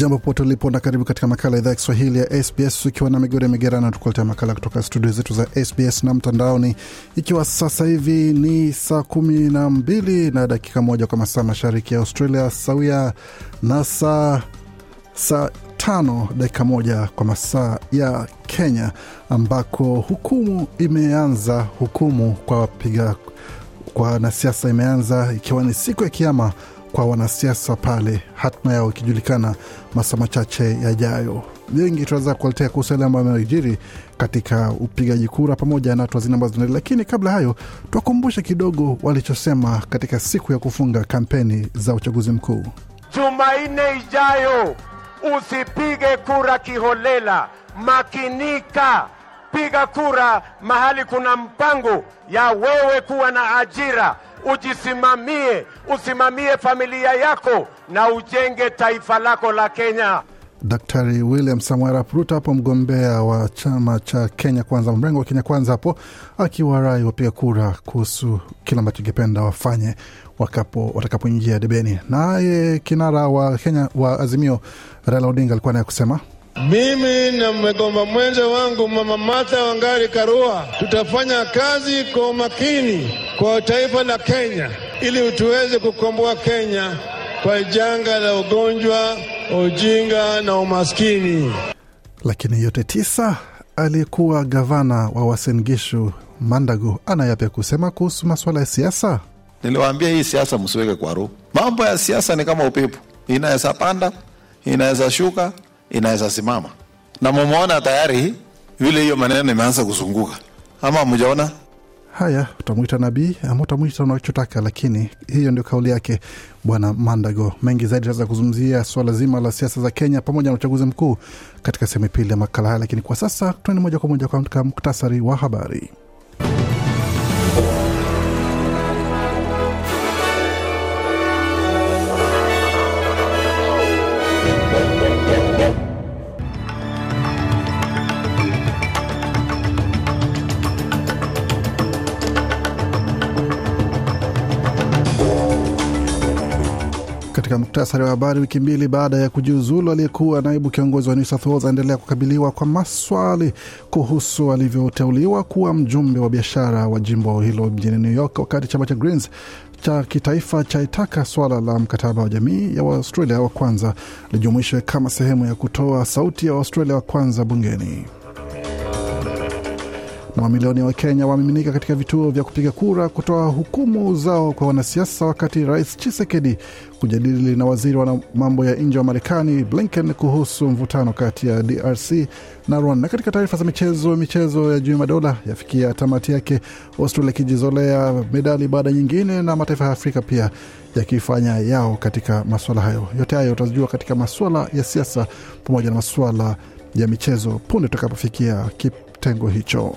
Jambo popote ulipo na karibu katika makala ya idhaa ya Kiswahili ya SBS ukiwa na migode migerana, tukuletea makala kutoka studio zetu za SBS na mtandaoni, ikiwa sasa hivi ni saa kumi na mbili na dakika moja kwa masaa mashariki ya Australia, sawia na saa saa tano dakika moja kwa masaa ya Kenya, ambako hukumu imeanza. Hukumu kwa wapiga kwa wanasiasa imeanza, ikiwa ni siku ya kiama kwa wanasiasa pale, hatma yao ikijulikana masaa machache yajayo. Wengi tunaweza kuwaletea kuhusu yale ambayo amejiri katika upigaji kura pamoja na hatua zingine ambazo zinaendelea, lakini kabla hayo tuwakumbushe kidogo walichosema katika siku ya kufunga kampeni za uchaguzi mkuu. Jumanne ijayo usipige kura kiholela, makinika, piga kura mahali kuna mpango ya wewe kuwa na ajira, ujisimamie, usimamie familia yako na ujenge taifa lako la Kenya. Daktari William Samoei Arap Ruto hapo mgombea wa chama cha Kenya Kwanza, mrengo wa Kenya Kwanza, hapo akiwarai wapiga kura kuhusu kile ambacho ingependa wafanye watakapoingia debeni. Naye kinara wa Kenya wa Azimio Raila Odinga alikuwa naye kusema mimi na mgomba mwenza wangu Mama Martha Wangari Karua tutafanya kazi kwa umakini kwa taifa la Kenya ili tuweze kukomboa Kenya kwa janga la ugonjwa, ujinga na umaskini. Lakini yote tisa, aliyekuwa gavana wa Wasengishu Mandago anayapya kusema kuhusu masuala ya siasa. Niliwaambia hii siasa msiweke kwa roho. Mambo ya siasa ni kama upepo, inaweza panda, inaweza shuka, inaweza simama, na mumeona tayari vile hiyo maneno imeanza kuzunguka, ama mjaona? Haya, utamwita nabii ama utamwita unachotaka, lakini hiyo ndio kauli yake Bwana Mandago. Mengi zaidi tunaweza kuzungumzia suala zima la siasa za Kenya pamoja na uchaguzi mkuu katika sehemu pili ya makala haya, lakini kwa sasa tuende moja kwa moja katika muktasari wa habari. Katika muktasari wa habari, wiki mbili baada ya kujiuzulu aliyekuwa naibu kiongozi wa New South Wales aendelea kukabiliwa kwa maswali kuhusu alivyoteuliwa kuwa mjumbe wa biashara wa jimbo hilo mjini New York, wakati chama cha Greens cha kitaifa chaitaka swala la mkataba wa jamii ya Waustralia wa kwanza lijumuishwe kama sehemu ya kutoa sauti ya Waustralia wa kwanza bungeni mamilioni ya Wakenya wamiminika katika vituo vya kupiga kura kutoa hukumu zao kwa wanasiasa, wakati Rais Chisekedi kujadili na waziri wa mambo ya nje wa Marekani Blinken kuhusu mvutano kati ya DRC na Rwanda. Na katika taarifa za michezo, michezo ya juu madola yafikia tamati yake, Australia ikijizolea medali baada nyingine, na mataifa ya Afrika pia yakifanya yao katika maswala hayo. Yote hayo utajua katika maswala ya siasa pamoja na maswala ya michezo punde tutakapofikia kitengo hicho.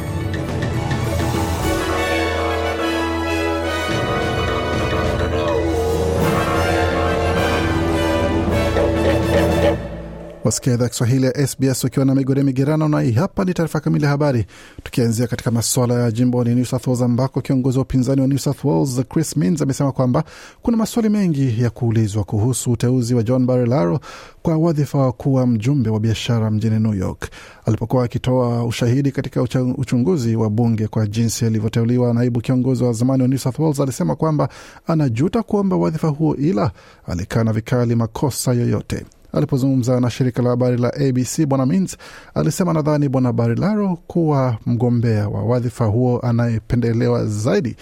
Wasikia idhaa Kiswahili ya SBS ukiwa na migode migerano, na hii hapa ni taarifa kamili ya habari, tukianzia katika masuala ya jimbo ni New South Wales ambako kiongozi wa upinzani wa New South Wales Chris Minns amesema kwamba kuna maswali mengi ya kuulizwa kuhusu uteuzi wa John Barilaro kwa wadhifa wa kuwa mjumbe wa biashara mjini New York. Alipokuwa akitoa ushahidi katika uchunguzi wa bunge kwa jinsi alivyoteuliwa, naibu kiongozi wa zamani wa New South Wales alisema kwamba anajuta kuomba wadhifa huo, ila alikana vikali makosa yoyote. Alipozungumza na shirika la habari la ABC, bwana Mins alisema nadhani bwana Barilaro kuwa mgombea wa wadhifa huo anayependelewa zaidi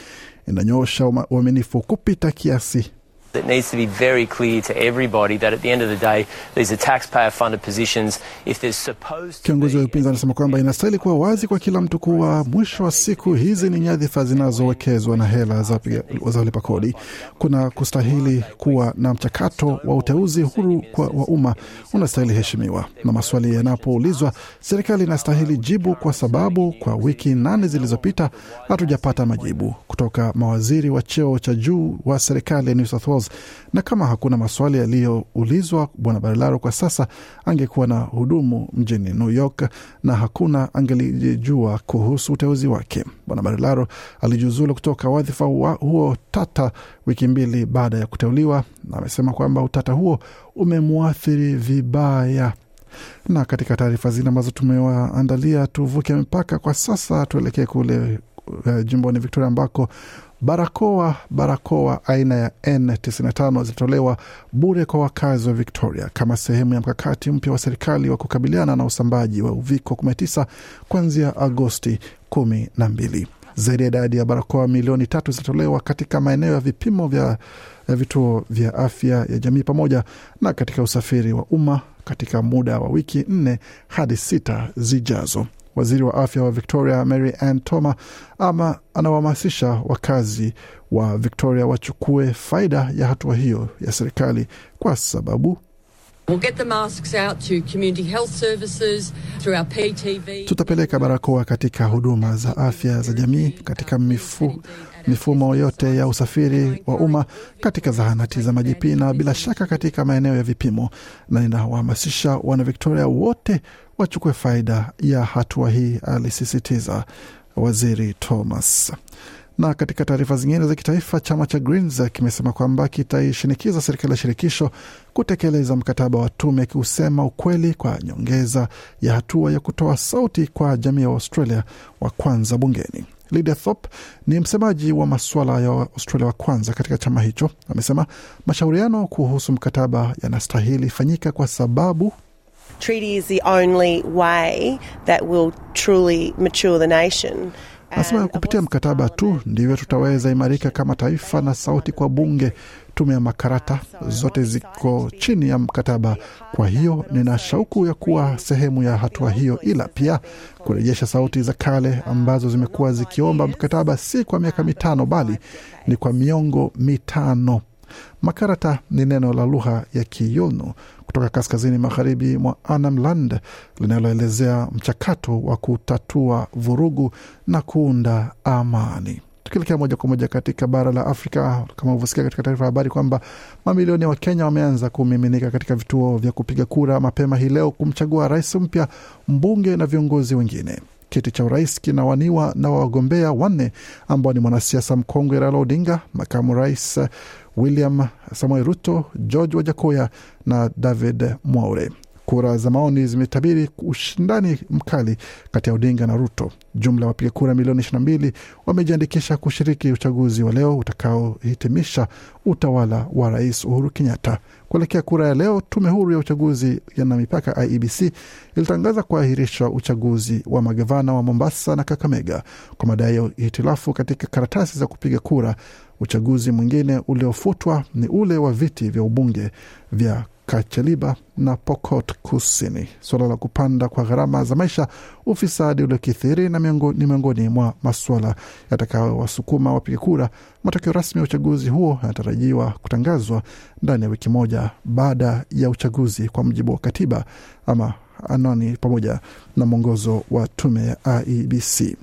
inanyoosha uaminifu kupita kiasi It needs to be very clear to everybody that at the end of the day, these are taxpayer funded positions. If there's supposed to Kiongozi wa upinzani anasema kwamba inastahili kuwa wazi kwa kila mtu kuwa mwisho wa siku hizi ni nyadhifa zinazowekezwa na hela za walipa kodi. Kuna kustahili kuwa na mchakato wa uteuzi huru kwa, wa umma unastahili heshimiwa, na maswali yanapoulizwa, serikali inastahili jibu, kwa sababu kwa wiki nane zilizopita hatujapata majibu kutoka mawaziri wa cheo cha juu wa serikali ya New South Wales, na kama hakuna maswali yaliyoulizwa, Bwana Barilaro kwa sasa angekuwa na hudumu mjini New York na hakuna angelijua kuhusu uteuzi wake. Bwana Barilaro alijiuzulu kutoka wadhifa wa huo tata wiki mbili baada ya kuteuliwa, na amesema kwamba utata huo umemwathiri vibaya na katika taarifa zile ambazo tumewaandalia, tuvuke mipaka kwa sasa, tuelekee kule uh, jimboni Victoria ambako barakoa barakoa aina ya N95 zilitolewa bure kwa wakazi wa Victoria kama sehemu ya mkakati mpya wa serikali wa kukabiliana na usambaji wa uviko 19 kuanzia Agosti kumi na mbili. Zaidi ya idadi ya barakoa milioni tatu zilitolewa katika maeneo ya vipimo vya ya vituo vya afya ya jamii pamoja na katika usafiri wa umma katika muda wa wiki nne hadi sita zijazo. Waziri wa afya wa Victoria Mary Ann Toma ama anawahamasisha wakazi wa Victoria wachukue faida ya hatua hiyo ya serikali kwa sababu We'll get the masks out to community health services through our PTV. tutapeleka barakoa katika huduma za afya za jamii katika mifu, mifumo yote ya usafiri wa umma katika zahanati za majipii na bila shaka katika maeneo ya vipimo, na ninawahamasisha wana Victoria wote wachukue faida ya hatua hii, alisisitiza waziri Thomas. Na katika taarifa zingine za kitaifa, chama cha Greens kimesema kwamba kitaishinikiza serikali ya shirikisho kutekeleza mkataba wa tume akiusema ukweli kwa nyongeza ya hatua ya kutoa sauti kwa jamii ya Australia wa kwanza bungeni. Lydia Thorpe ni msemaji wa masuala ya Australia wa kwanza katika chama hicho, amesema mashauriano kuhusu mkataba yanastahili fanyika kwa sababu treaty is the only way that will truly mature the nation. Anasema kupitia mkataba tu ndivyo tutaweza imarika kama taifa na sauti kwa bunge. Tume ya makarata zote ziko chini ya mkataba, kwa hiyo nina shauku ya kuwa sehemu ya hatua hiyo, ila pia kurejesha sauti za kale ambazo zimekuwa zikiomba mkataba si kwa miaka mitano, bali ni kwa miongo mitano. Makarata ni neno la lugha ya Kiyunu kutoka kaskazini magharibi mwa Anamland linaloelezea mchakato wa kutatua vurugu na kuunda amani. Tukielekea moja kwa moja katika bara la Afrika, kama ulivyosikia katika taarifa ya habari kwamba mamilioni ya Wakenya wameanza kumiminika katika vituo vya kupiga kura mapema hii leo kumchagua rais mpya, mbunge na viongozi wengine. Kiti cha urais kinawaniwa na wagombea wanne ambao ni mwanasiasa mkongwe Raila Odinga, makamu rais William Samoei Ruto, George Wajakoya na David Mwaure. Kura za maoni zimetabiri ushindani mkali kati ya Odinga na Ruto. Jumla ya wapiga kura milioni 22 wamejiandikisha kushiriki uchaguzi wa leo utakaohitimisha utawala wa Rais Uhuru Kenyatta. Kuelekea kura ya leo, tume huru ya uchaguzi na mipaka IEBC ilitangaza kuahirisha uchaguzi wa magavana wa Mombasa na Kakamega kwa madai ya hitilafu katika karatasi za kupiga kura. Uchaguzi mwingine uliofutwa ni ule wa viti vya ubunge vya Kacheliba na Pokot Kusini. Suala la kupanda kwa gharama za maisha, ufisadi uliokithiri na miongo, ni miongoni mwa maswala yatakayowasukuma wapiga kura. Matokeo rasmi ya uchaguzi huo yanatarajiwa kutangazwa ndani ya wiki moja baada ya uchaguzi, kwa mujibu wa katiba ama anani pamoja na mwongozo wa tume ya IEBC.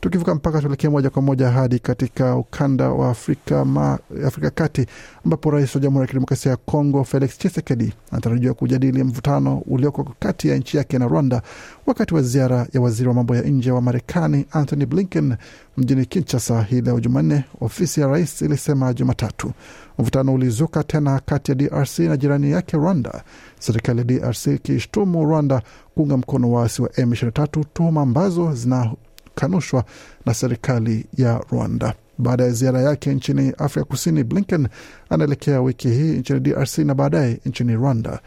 Tukivuka mpaka tuelekee moja kwa moja hadi katika ukanda wa Afrika, ma, Afrika kati ambapo rais wa Jamhuri ya Kidemokrasia ya Kongo Felix Tshisekedi anatarajiwa kujadili mvutano ulioko kati ya nchi yake na Rwanda wakati wa ziara ya waziri wa mambo ya nje wa Marekani Anthony Blinken mjini Kinshasa hii leo Jumanne, ofisi ya rais ilisema Jumatatu. Mvutano ulizuka tena kati ya DRC na jirani yake Rwanda, serikali ya DRC ikishtumu Rwanda kuunga mkono waasi wa M23, tuhuma ambazo zinakanushwa na serikali ya Rwanda. Baada ya ziara yake nchini Afrika Kusini, Blinken anaelekea wiki hii nchini DRC na baadaye nchini Rwanda.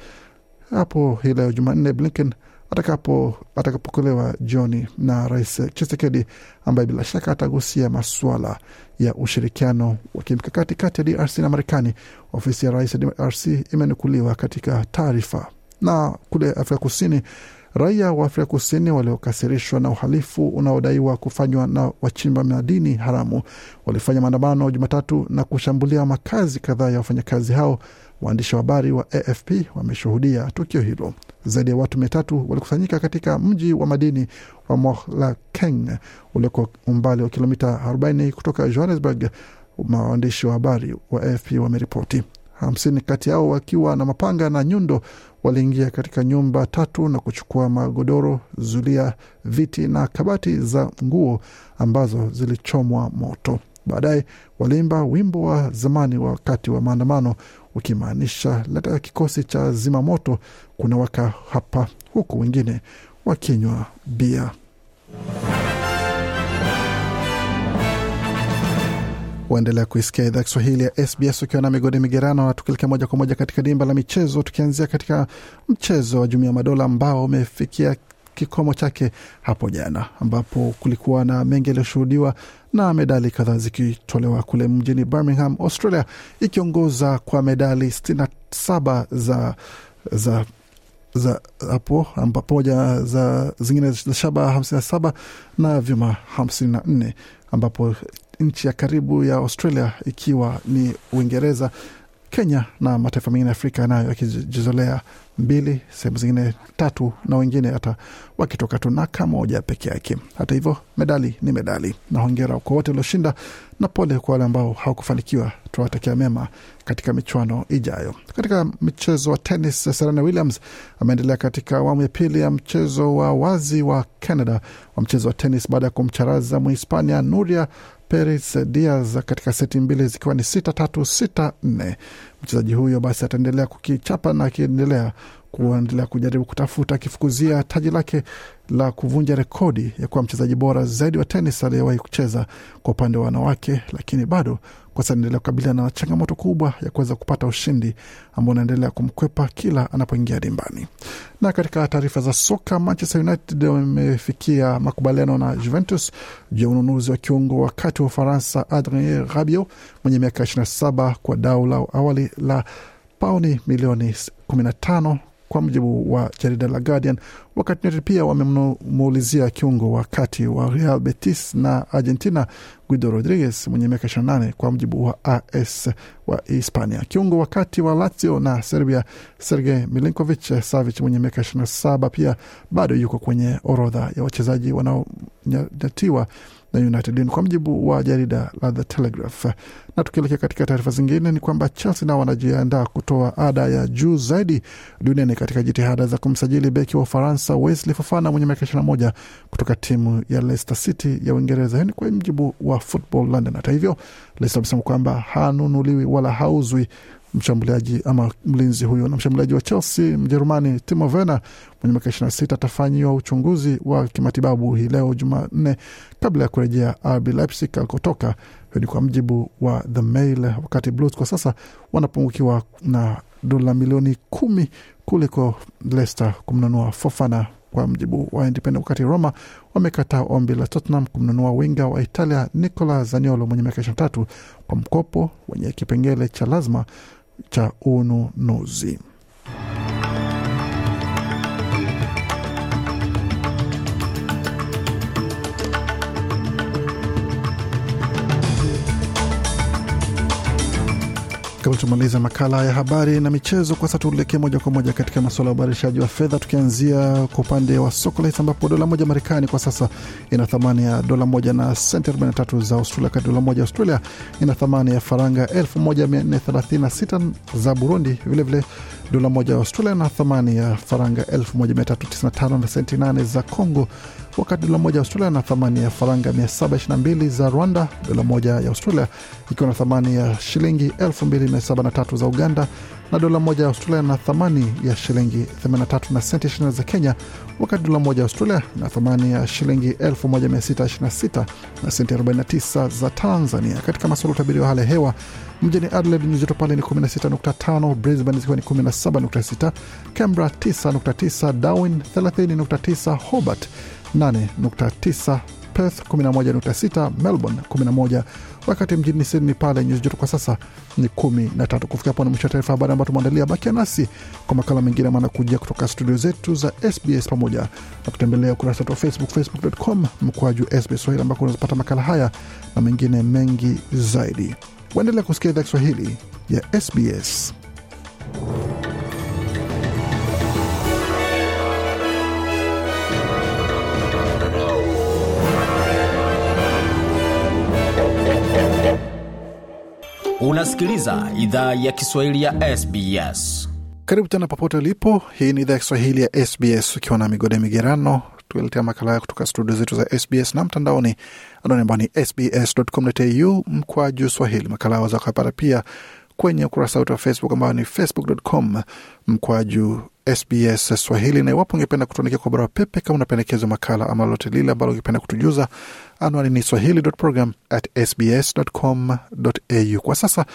Hapo hii leo Jumanne, Blinken atakapo atakapokolewa jioni na Rais Chisekedi ambaye bila shaka atagusia masuala ya ushirikiano wa kimkakati kati ya DRC na Marekani. Ofisi ya rais ya DRC imenukuliwa katika taarifa. Na kule Afrika Kusini, raia wa Afrika Kusini waliokasirishwa na uhalifu unaodaiwa kufanywa na wachimba madini haramu walifanya maandamano Jumatatu na kushambulia makazi kadhaa ya wafanyakazi hao. Waandishi wa habari wa AFP wameshuhudia tukio hilo. Zaidi ya watu mia tatu walikusanyika katika mji wa madini wa Mohlakeng ulioko umbali wa kilomita 40 kutoka Johannesburg. Waandishi wa habari wa AFP wameripoti hamsini kati yao wakiwa na mapanga na nyundo waliingia katika nyumba tatu na kuchukua magodoro, zulia, viti na kabati za nguo ambazo zilichomwa moto. Baadaye waliimba wimbo wa zamani wakati wa maandamano ukimaanisha leta kikosi cha zimamoto kuna waka hapa, huku wengine wakinywa bia. Waendelea kuisikia idhaa Kiswahili ya SBS ukiwa na migodi migerano, tukielekea moja kwa moja katika dimba la michezo, tukianzia katika mchezo wa Jumuiya ya Madola ambao umefikia kikomo chake hapo jana, ambapo kulikuwa na mengi yaliyoshuhudiwa na medali kadhaa zikitolewa kule mjini Birmingham, Australia, ikiongoza kwa medali 67 za za za hapo pamoja za zingine za shaba 57 na vyuma 54 ambapo nchi ya karibu ya Australia ikiwa ni Uingereza, Kenya na mataifa mengine ya Afrika nayo yakijizolea mbili, sehemu zingine tatu, na wengine hata wakitoka tu naka moja peke yake. Hata hivyo, medali ni medali, na hongera kwa wote walioshinda na pole kwa wale ambao hawakufanikiwa. Tunawatakia mema katika michuano ijayo. Katika mchezo wa tenis, Serena Williams ameendelea katika awamu ya pili ya mchezo wa wazi wa Canada wa mchezo wa tenis baada ya kumcharaza Muhispania Nuria Peris Diaz katika seti mbili zikiwa ni sita tatu sita nne. Mchezaji huyo basi ataendelea kukichapa na akiendelea kuendelea kujaribu kutafuta akifukuzia taji lake la kuvunja rekodi ya kuwa mchezaji bora zaidi wa tenis aliyewahi kucheza kwa upande wa wanawake, lakini bado kwa sasa anaendelea kukabiliana na changamoto kubwa ya kuweza kupata ushindi ambao unaendelea kumkwepa kila anapoingia dimbani. Na katika taarifa za soka, Manchester United wamefikia makubaliano na Juventus juu ya ununuzi wa kiungo wa kati wa Ufaransa Adrien Rabiot mwenye miaka 27 kwa dau la awali la pauni milioni 15 kwa mujibu wa jarida la Guardian. Wakati United pia wamemuulizia kiungo wa kati wa Real Betis na Argentina Guido Rodriguez mwenye miaka 28 kwa mujibu wa AS wa Hispania. Kiungo wa kati wa Lazio na Serbia Sergey Milinkovic Savic mwenye miaka 27 pia bado yuko kwenye orodha ya wachezaji wanaonyatiwa na United kwa mjibu wa jarida la The Telegraph. Na tukielekea katika taarifa zingine ni kwamba Chelsea nao wanajiandaa kutoa ada ya juu zaidi duniani katika jitihada za kumsajili beki wa Ufaransa Wesley Fofana mwenye miaka 21 kutoka timu ya Leicester City ya Uingereza. Ni kwa mjibu wa Football London. Hata hivyo, Leicester amesema kwamba hanunuliwi wala hauzwi mshambuliaji ama mlinzi huyo. Na mshambuliaji wa Chelsea Mjerumani Timo Werner mwenye miaka 26 atafanyiwa uchunguzi wa kimatibabu hii leo Jumanne kabla ya kurejea RB Leipzig alikotoka. Hiyo ni kwa mjibu wa The Mail, wakati Blues kwa sasa wanapungukiwa na dola milioni kumi kuliko Leicester kumnunua Fofana kwa mjibu wa Independent, wakati Roma wamekataa ombi la Tottenham kumnunua winga wa Italia Nicola Zaniolo mwenye miaka 23 kwa mkopo wenye kipengele cha lazima cha ununuzi. Kabla tumaliza makala ya habari na michezo, kwa sasa tuelekee moja kwa moja katika masuala ya ubadilishaji wa fedha, tukianzia kwa upande wa soko la hisa ambapo dola moja Marekani kwa sasa ina thamani ya dola moja na senti 43 za Australia, wakati dola moja Australia ina thamani ya faranga 1436 za Burundi. Vilevile dola moja ya Australia ina thamani ya faranga 1395 na senti 8 za Congo, wakati dola moja ya Australia na thamani ya faranga 722 za Rwanda, dola moja ya Australia ikiwa na thamani ya shilingi 2073 za Uganda, na dola moja ya Australia na thamani ya shilingi 83 na senti 20 za Kenya, wakati dola moja ya Australia na thamani ya shilingi 1626 na senti 49 za Tanzania. Katika masuala ya utabiri wa hali ya hewa mjini Adelaide nyuzi joto pale ni 16.5, Brisbane zikiwa ni 17.6, Canberra 9.9, Darwin 30.9, Hobart 8.9 Perth 11.6, Melbourne 11, wakati mjini Sydney pale nyuzi joto kwa sasa ni 13. Kufikia hapo ni mwisho wa taarifa habari ambayo tumeandalia. Bakia nasi kwa makala mengine manakujia kutoka studio zetu za SBS pamoja na kutembelea ukurasa wetu wa Facebook, facebook.com mkwaju SBS Swahili ambako unazopata makala haya na mengine mengi zaidi. Waendelea kusikia idhaa Kiswahili ya SBS. Unasikiliza idhaa ya Kiswahili ya SBS. Karibu tena popote ulipo. Hii ni idhaa ya Kiswahili ya SBS ukiwa na migode migerano, tueletea makala haya kutoka studio zetu za SBS na mtandaoni anwani ambao ni sbs.com.au mkwaju swahili. Makala waweza kupata pia kwenye ukurasa wetu wa Facebook ambao ni facebook.com mkwaju SBS Swahili. Na iwapo ungependa kutuandikia kwa barua pepe kama unapendekezo makala ama lolote lile ambalo ungependa kutujuza, anwani ni swahili.program@sbs.com.au. Kwa sasa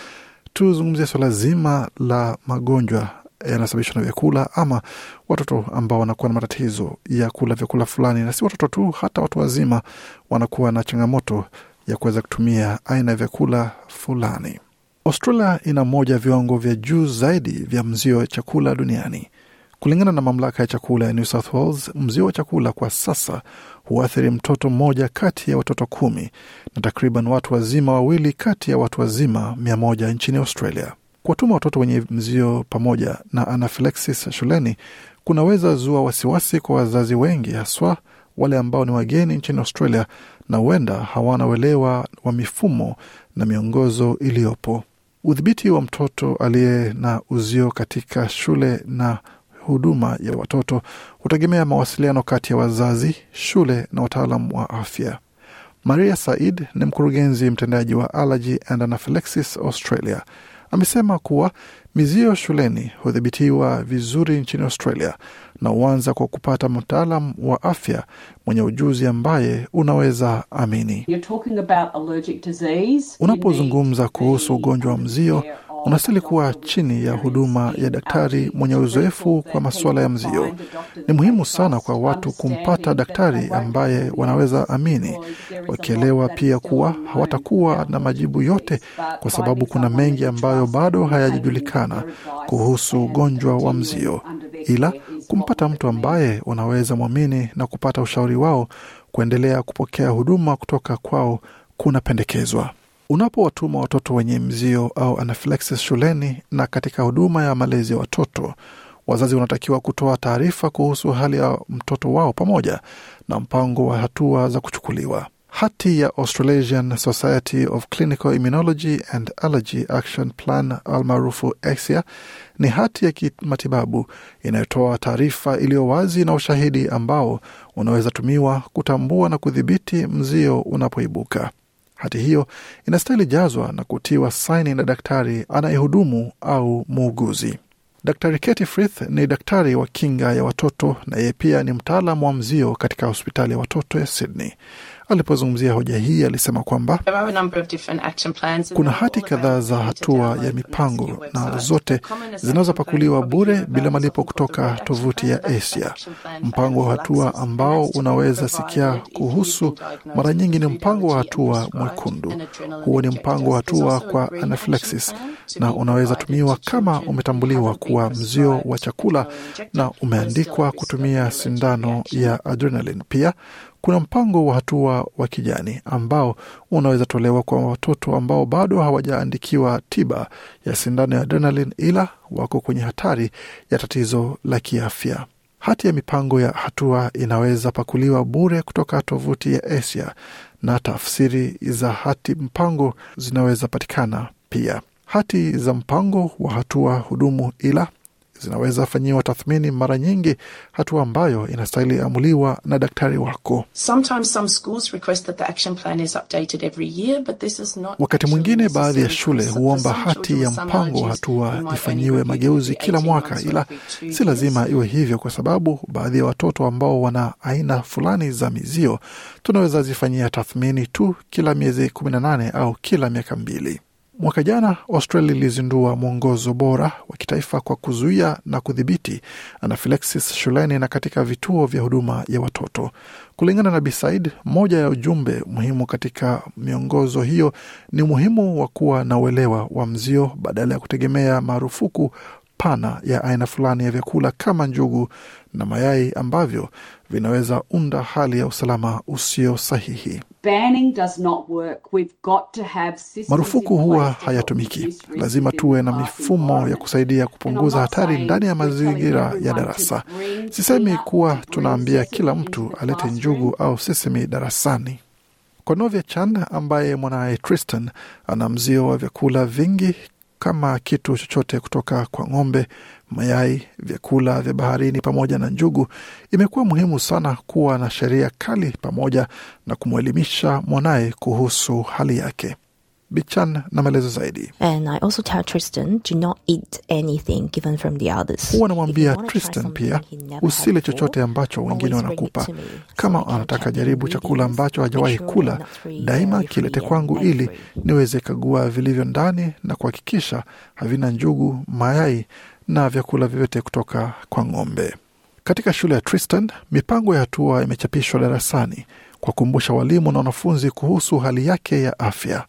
tuzungumzia swala zima la magonjwa yanasababishwa na vyakula ama watoto ambao wanakuwa na matatizo ya kula vyakula fulani, na si watoto tu, hata watu wazima wanakuwa na changamoto ya kuweza kutumia aina ya vyakula fulani. Australia ina moja ya viwango vya juu zaidi vya mzio wa chakula duniani. Kulingana na mamlaka ya chakula ya New South Wales, mzio wa chakula kwa sasa huathiri mtoto mmoja kati ya watoto kumi na takriban watu wazima wawili kati ya watu wazima mia moja nchini Australia. Kuwatuma watoto wenye mzio pamoja na anaphylaxis shuleni kunaweza zua wasiwasi kwa wazazi wengi, haswa wale ambao ni wageni nchini Australia na huenda hawana uelewa wa mifumo na miongozo iliyopo. Udhibiti wa mtoto aliye na uzio katika shule na huduma ya watoto hutegemea mawasiliano kati ya wazazi, shule na wataalam wa afya. Maria Said ni mkurugenzi mtendaji wa Allergy and Anaphylaxis Australia. Amesema kuwa mizio shuleni hudhibitiwa vizuri nchini Australia na huanza kwa kupata mtaalam wa afya mwenye ujuzi ambaye unaweza amini. Unapozungumza kuhusu ugonjwa wa mzio, unastahili kuwa chini ya huduma ya daktari mwenye uzoefu kwa masuala ya mzio. Ni muhimu sana kwa watu kumpata daktari ambaye wanaweza amini, wakielewa pia kuwa hawatakuwa na majibu yote, kwa sababu kuna mengi ambayo bado hayajajulikana kuhusu ugonjwa wa mzio, ila kumpata mtu ambaye unaweza mwamini na kupata ushauri wao kuendelea kupokea huduma kutoka kwao kunapendekezwa. Unapowatuma watoto wenye mzio au anaphylaxis shuleni na katika huduma ya malezi ya watoto, wazazi wanatakiwa kutoa taarifa kuhusu hali ya mtoto wao pamoja na mpango wa hatua za kuchukuliwa. Hati ya Australasian Society of Clinical Immunology and Allergy Action Plan almaarufu ACIA ni hati ya kimatibabu inayotoa taarifa iliyo wazi na ushahidi ambao unaweza tumiwa kutambua na kudhibiti mzio unapoibuka. Hati hiyo inastahili jazwa na kutiwa saini na daktari anayehudumu au muuguzi. Daktari Katie Frith ni daktari wa kinga ya watoto na yeye pia ni mtaalam wa mzio katika hospitali ya watoto ya Sydney. Alipozungumzia hoja hii alisema kwamba kuna hati kadhaa za hatua ya mipango na zote zinazopakuliwa bure bila malipo kutoka tovuti ya ASIA. Mpango wa hatua ambao unaweza sikia kuhusu mara nyingi ni mpango wa hatua mwekundu. Huo ni mpango wa hatua kwa anaphylaxis na unaweza tumiwa kama umetambuliwa kuwa mzio wa chakula na umeandikwa kutumia sindano ya adrenaline. Pia kuna mpango wa hatua wa kijani ambao unaweza tolewa kwa watoto ambao bado hawajaandikiwa tiba ya sindano ya adrenaline, ila wako kwenye hatari ya tatizo la kiafya. Hati ya mipango ya hatua inaweza pakuliwa bure kutoka tovuti ya Asia na tafsiri za hati mpango zinaweza patikana pia. Hati za mpango wa hatua hudumu, ila zinaweza fanyiwa tathmini mara nyingi, hatua ambayo inastahili amuliwa na daktari wako. Sometimes some schools request that the action plan is updated every year, but this is not Wakati mwingine baadhi ya shule huomba hati ya mpango wa hatua ifanyiwe mageuzi kila mwaka, ila si lazima iwe hivyo, kwa sababu baadhi ya watoto ambao wana aina fulani za mizio tunaweza zifanyia tathmini tu kila miezi 18 au kila miaka mbili. Mwaka jana Australia ilizindua mwongozo bora wa kitaifa kwa kuzuia na kudhibiti anafileksis shuleni na katika vituo vya huduma ya watoto. Kulingana na Bisaid, moja ya ujumbe muhimu katika miongozo hiyo ni umuhimu wa kuwa na uelewa wa mzio badala ya kutegemea marufuku pana ya aina fulani ya vyakula kama njugu na mayai ambavyo vinaweza unda hali ya usalama usio sahihi. Banning does not work. We've got to have systems Marufuku huwa hayatumiki. Lazima tuwe na mifumo ya kusaidia kupunguza hatari ndani ya mazingira ya darasa. Sisemi kuwa tunaambia kila mtu alete njugu au sesemi darasani. Kwa Novia Chan ambaye mwanaye Tristan ana mzio wa vyakula vingi kama kitu chochote kutoka kwa ng'ombe, mayai, vyakula vya baharini pamoja na njugu, imekuwa muhimu sana kuwa na sheria kali pamoja na kumwelimisha mwanaye kuhusu hali yake. Bichan na maelezo zaidi. And I also tell Tristan, do not eat anything given from the others. Huwa If namwambia you wanna try Tristan pia usile chochote ambacho wengine wanakupa. Kama anataka jaribu chakula ambacho hajawahi kula, daima kilete kwangu ili niweze kagua vilivyo ndani na kuhakikisha havina njugu, mayai na vyakula vyovyote kutoka kwa ng'ombe. Katika shule ya Tristan, mipango ya hatua imechapishwa darasani kwa kukumbusha walimu na wanafunzi kuhusu hali yake ya afya.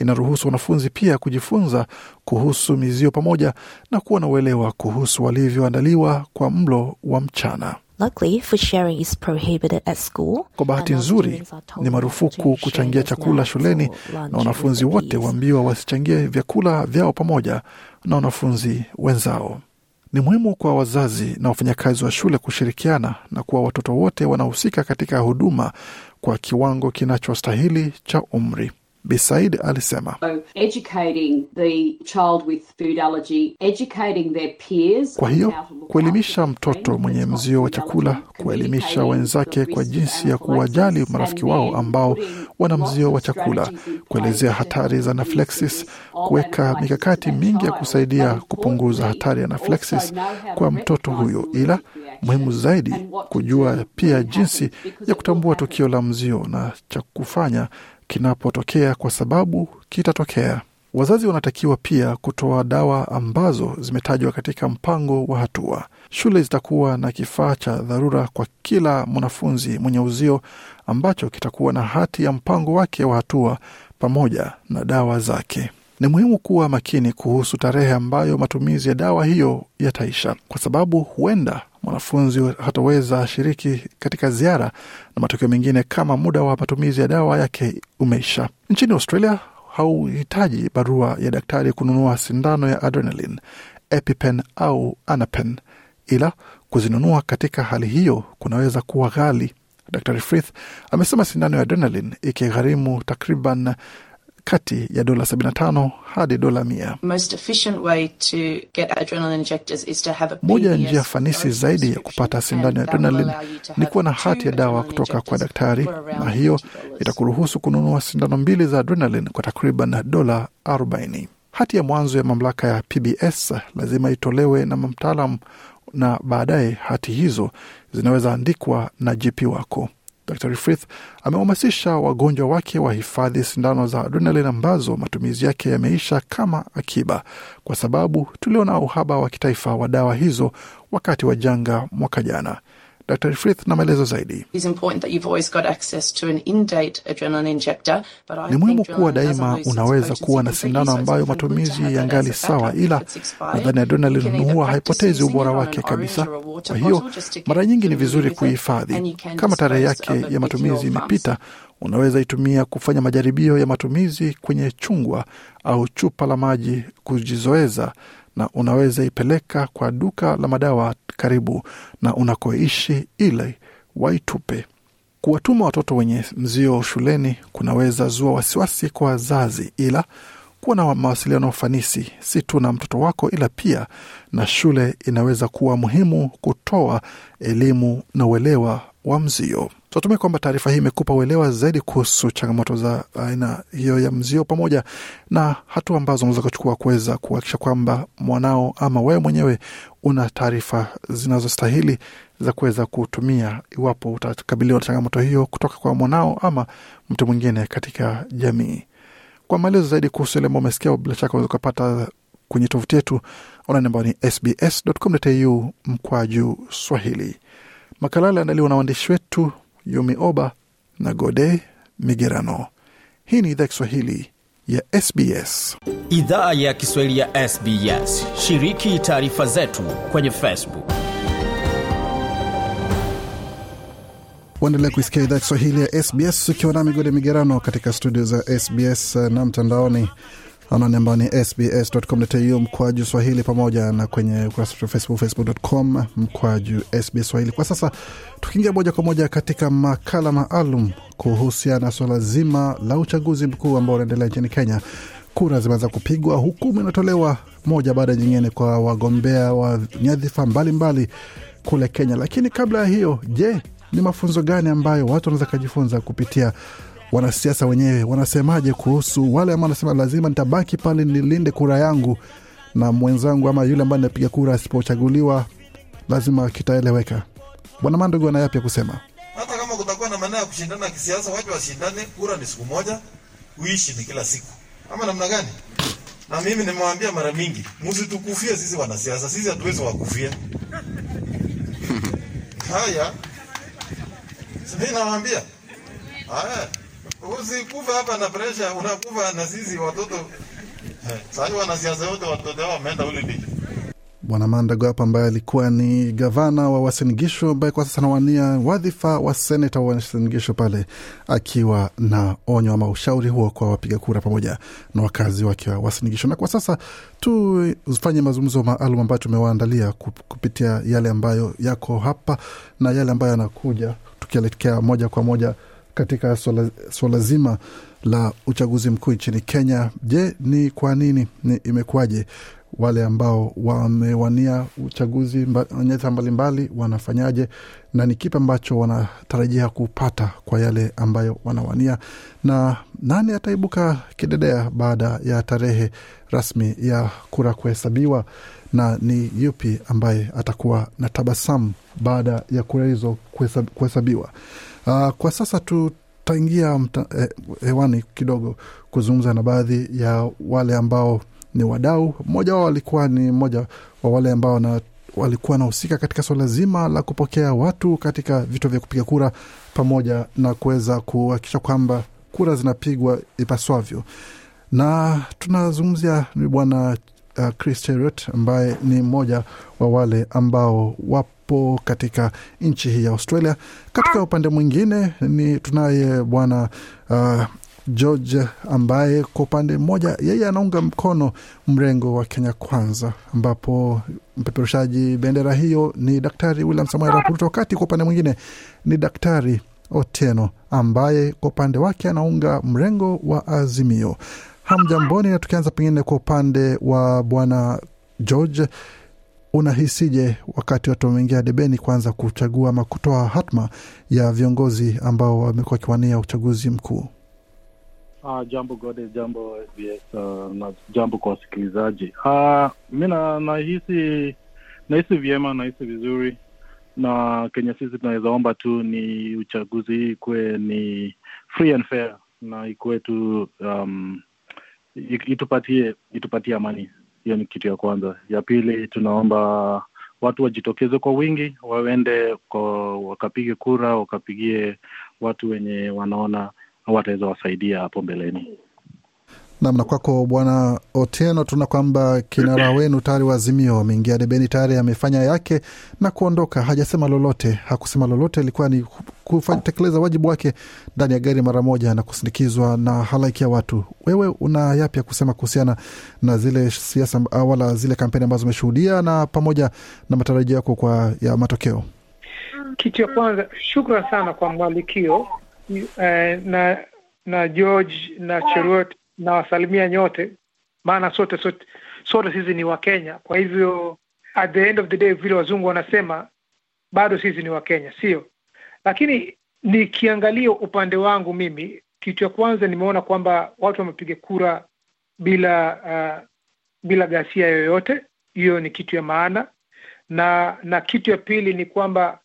Inaruhusu wanafunzi pia kujifunza kuhusu mizio pamoja na kuwa na uelewa kuhusu walivyoandaliwa kwa mlo wa mchana. Luckily, food sharing is prohibited at school. Kwa bahati nzuri, ni marufuku kuchangia chakula shuleni na wanafunzi wote waambiwa wasichangie vyakula vyao pamoja na wanafunzi wenzao. Ni muhimu kwa wazazi na wafanyakazi wa shule kushirikiana na kuwa watoto wote wanahusika katika huduma kwa kiwango kinachostahili cha umri. Bisaid alisema. So educating the child with food allergy, educating their peers. Kwa hiyo kuelimisha mtoto mwenye mzio wa chakula, kuelimisha kuwaelimisha wenzake kwa jinsi ya kuwajali marafiki wao ambao wana mzio wa chakula, kuelezea hatari za of kuweka mikakati mingi ya kusaidia kupunguza hatari ya to kwa mtoto huyo, ila muhimu zaidi kujua pia jinsi ya kutambua tukio la mzio na cha kufanya kinapotokea, kwa sababu kitatokea. Wazazi wanatakiwa pia kutoa dawa ambazo zimetajwa katika mpango wa hatua. Shule zitakuwa na kifaa cha dharura kwa kila mwanafunzi mwenye uzio ambacho kitakuwa na hati ya mpango wake wa hatua pamoja na dawa zake. Ni muhimu kuwa makini kuhusu tarehe ambayo matumizi ya dawa hiyo yataisha, kwa sababu huenda mwanafunzi hataweza shiriki katika ziara na matokeo mengine kama muda wa matumizi ya dawa yake umeisha. Nchini Australia hauhitaji barua ya daktari kununua sindano ya adrenaline, EpiPen au Anapen, ila kuzinunua katika hali hiyo kunaweza kuwa ghali. Dr Frith amesema sindano ya adrenaline ikigharimu takriban kati ya dola 75 hadi dola mia. Most efficient way to get adrenaline injectors is to have a Moja ya njia fanisi zaidi ya kupata sindano ya adrenaline ni kuwa na hati ya dawa kutoka kwa daktari, na hiyo itakuruhusu kununua sindano mbili za adrenaline kwa takriban dola 40. Hati ya mwanzo ya mamlaka ya PBS lazima itolewe na mtaalam, na baadaye hati hizo zinaweza andikwa na GP wako. Dr Frith amehamasisha wagonjwa wake wahifadhi sindano za adrenalin ambazo matumizi yake yameisha kama akiba, kwa sababu tuliona uhaba wa kitaifa wa dawa hizo wakati wa janga mwaka jana. Dr Frith na maelezo zaidi. It's important that you've always got access to an in-date adrenaline injector, but I Ni muhimu kuwa daima unaweza kuwa na sindano ambayo matumizi ya ngali yangali sawa, ila nadhani You adrenaline huwa haipotezi ubora wake kabisa. Kwa hiyo mara nyingi ni vizuri kuihifadhi. Kama tarehe yake ya matumizi imepita, unaweza itumia kufanya majaribio ya matumizi kwenye chungwa au chupa la maji kujizoeza, na unaweza ipeleka kwa duka la madawa karibu na unakoishi ili waitupe. Kuwatuma watoto wenye mzio shuleni kunaweza zua wasiwasi kwa wazazi, ila kuwa na mawasiliano ufanisi si tu na mtoto wako, ila pia na shule inaweza kuwa muhimu kutoa elimu na uelewa wa mzio. Tunatumai kwamba taarifa hii imekupa uelewa zaidi kuhusu changamoto za aina hiyo ya mzio, pamoja na hatua ambazo unaweza kuchukua kuweza kuhakikisha kwamba mwanao ama wewe mwenyewe una taarifa zinazostahili za kuweza kutumia iwapo utakabiliwa na changamoto hiyo kutoka kwa mwanao ama mtu mwingine katika jamii. Kwa maelezo zaidi kuhusu ile ambao umesikia, bila shaka unaweza ukapata kwenye tovuti yetu online ambao ni sbs.com.au mkwaju Swahili. Makala aliandaliwa na waandishi wetu Yumi Oba na Gode Migerano. Hii ni idhaa Kiswahili ya SBS. Idhaa ya Kiswahili ya SBS. Shiriki taarifa zetu kwenye Facebook. Waendelea kuisikia idhaa Kiswahili ya SBS ukiwa na migode migerano katika studio za SBS na mtandaoni anani ambao ni sbs.com.au mkwaju swahili pamoja na kwenye ukurasa wetu wa facebook facebook.com mkwaju sbs swahili. Kwa sasa tukiingia moja kwa moja katika makala maalum kuhusiana na suala zima la uchaguzi mkuu ambao unaendelea nchini Kenya. Kura zimeanza kupigwa, hukumu inatolewa moja baada ya nyingine kwa wagombea wa nyadhifa mbalimbali kule Kenya. Lakini kabla ya hiyo, je, ni mafunzo gani ambayo watu wanaweza kajifunza kupitia wanasiasa wenyewe wanasemaje kuhusu wale ambao wanasema lazima nitabaki pale nilinde kura yangu na mwenzangu ama yule ambaye napiga kura asipochaguliwa lazima kitaeleweka. Bwana Mandogo ana yapi ya kusema? hata kama kutakuwa na maneo ya kushindana kisiasa, watu washindane. Kura ni siku moja, uishi ni kila siku, ama namna gani? Na mimi nimewaambia mara mingi, msitukufie sisi wanasiasa, sisi hatuwezi wakufia. Haya, simi nawaambia haya, usikufa hapa na presha, unakufa na sisi watoto. Sasa wanasiasa wote watoto wao wameenda Ulindi. Bwana Mandago hapa ambaye alikuwa ni gavana wa Uasin Gishu ambaye kwa sasa anawania wadhifa wa seneta wa Uasin pale, akiwa na onyo ama ushauri huo kwa wapiga kura pamoja na wakazi wake wa Wasingishu. Na kwa sasa tufanye mazungumzo maalum ambayo tumewaandalia kupitia yale ambayo yako hapa na yale ambayo yanakuja, tukielekea moja kwa moja katika swala, swala zima la uchaguzi mkuu nchini Kenya. Je, ni kwa nini? Ni imekuwaje? Wale ambao wamewania uchaguzi mba, nyadhifa mbalimbali wanafanyaje, na ni kipi ambacho wanatarajia kupata kwa yale ambayo wanawania, na nani ataibuka kidedea baada ya tarehe rasmi ya kura kuhesabiwa, na ni yupi ambaye atakuwa na tabasamu baada ya kura hizo kuhesabiwa. Uh, kwa sasa tutaingia eh, hewani kidogo kuzungumza na baadhi ya wale ambao ni wadau. Mmoja wao alikuwa ni mmoja wa wale ambao na, walikuwa wanahusika katika suala zima la kupokea watu katika vituo vya kupiga kura pamoja na kuweza kuhakikisha kwamba kura zinapigwa ipaswavyo, na tunazungumzia ni bwana uh, Chris Cheruiyot ambaye ni mmoja wa wale ambao wapo katika nchi hii ya Australia. Katika upande mwingine ni tunaye bwana uh, George ambaye kwa upande mmoja yeye anaunga mkono mrengo wa Kenya Kwanza, ambapo mpeperushaji bendera hiyo ni Daktari William Samoei Arap Ruto, wakati kwa upande mwingine ni Daktari Otieno ambaye kwa upande wake anaunga mrengo wa Azimio. Hamjamboni, na tukianza pengine kwa upande wa bwana George, unahisije wakati watu wameingia debeni kuanza kuchagua ama kutoa hatma ya viongozi ambao wamekuwa wakiwania uchaguzi mkuu? Uh, jambo Gode, jambo SBS, uh, na jambo kwa wasikilizaji. Uh, mi nahisi nahisi vyema, nahisi vizuri, na Kenya sisi tunaweza omba tu ni uchaguzi hii ikuwe ni free and fair na ikuwe tu um, itupatie itupatie amani. Hiyo ni kitu ya kwanza. Ya pili, tunaomba watu wajitokeze kwa wingi, waende kwa, wakapige kura, wakapigie watu wenye wanaona wataweza wasaidia hapo mbeleni. Nam, na kwako Bwana Otieno, tuna kwamba kinara wenu tayari wa Azimio ameingia debeni tayari, amefanya yake na kuondoka, hajasema lolote, hakusema lolote, ilikuwa ni kutekeleza wajibu wake ndani ya gari mara moja na kusindikizwa na halaiki ya watu. Wewe una yapi ya kusema kuhusiana na zile siasa wala zile kampeni ambazo umeshuhudia na pamoja na matarajio yako kwa ya matokeo? Kitu ya kwanza, shukran sana kwa mwalikio na na George na Cheruiyot na wasalimia nyote. maana sote sote sote sisi ni Wakenya. Kwa hivyo at the end of the day, vile wazungu wanasema, bado sisi ni Wakenya, sio? Lakini nikiangalia upande wangu mimi, kitu ya kwanza nimeona kwamba watu wamepiga kura bila uh, bila ghasia yoyote. Hiyo ni kitu ya maana, na na kitu ya pili ni kwamba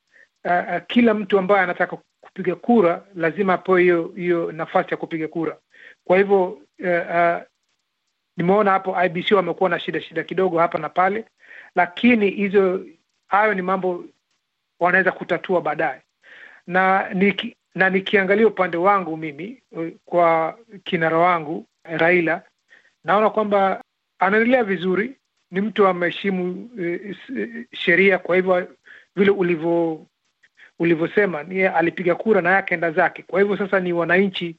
uh, uh, kila mtu ambaye anataka kupiga kura lazima apewe hiyo hiyo nafasi ya kupiga kura. Kwa hivyo uh, nimeona hapo IBC wamekuwa na shida shida kidogo hapa na pale, lakini hizo hayo ni mambo wanaweza kutatua baadaye, na niki, na nikiangalia upande wangu mimi kwa kinara wangu Raila, naona kwamba anaendelea vizuri, ni mtu ameheshimu e, sheria. Kwa hivyo vile ulivyo ulivyosema, niye alipiga kura na akaenda zake. Kwa hivyo sasa ni wananchi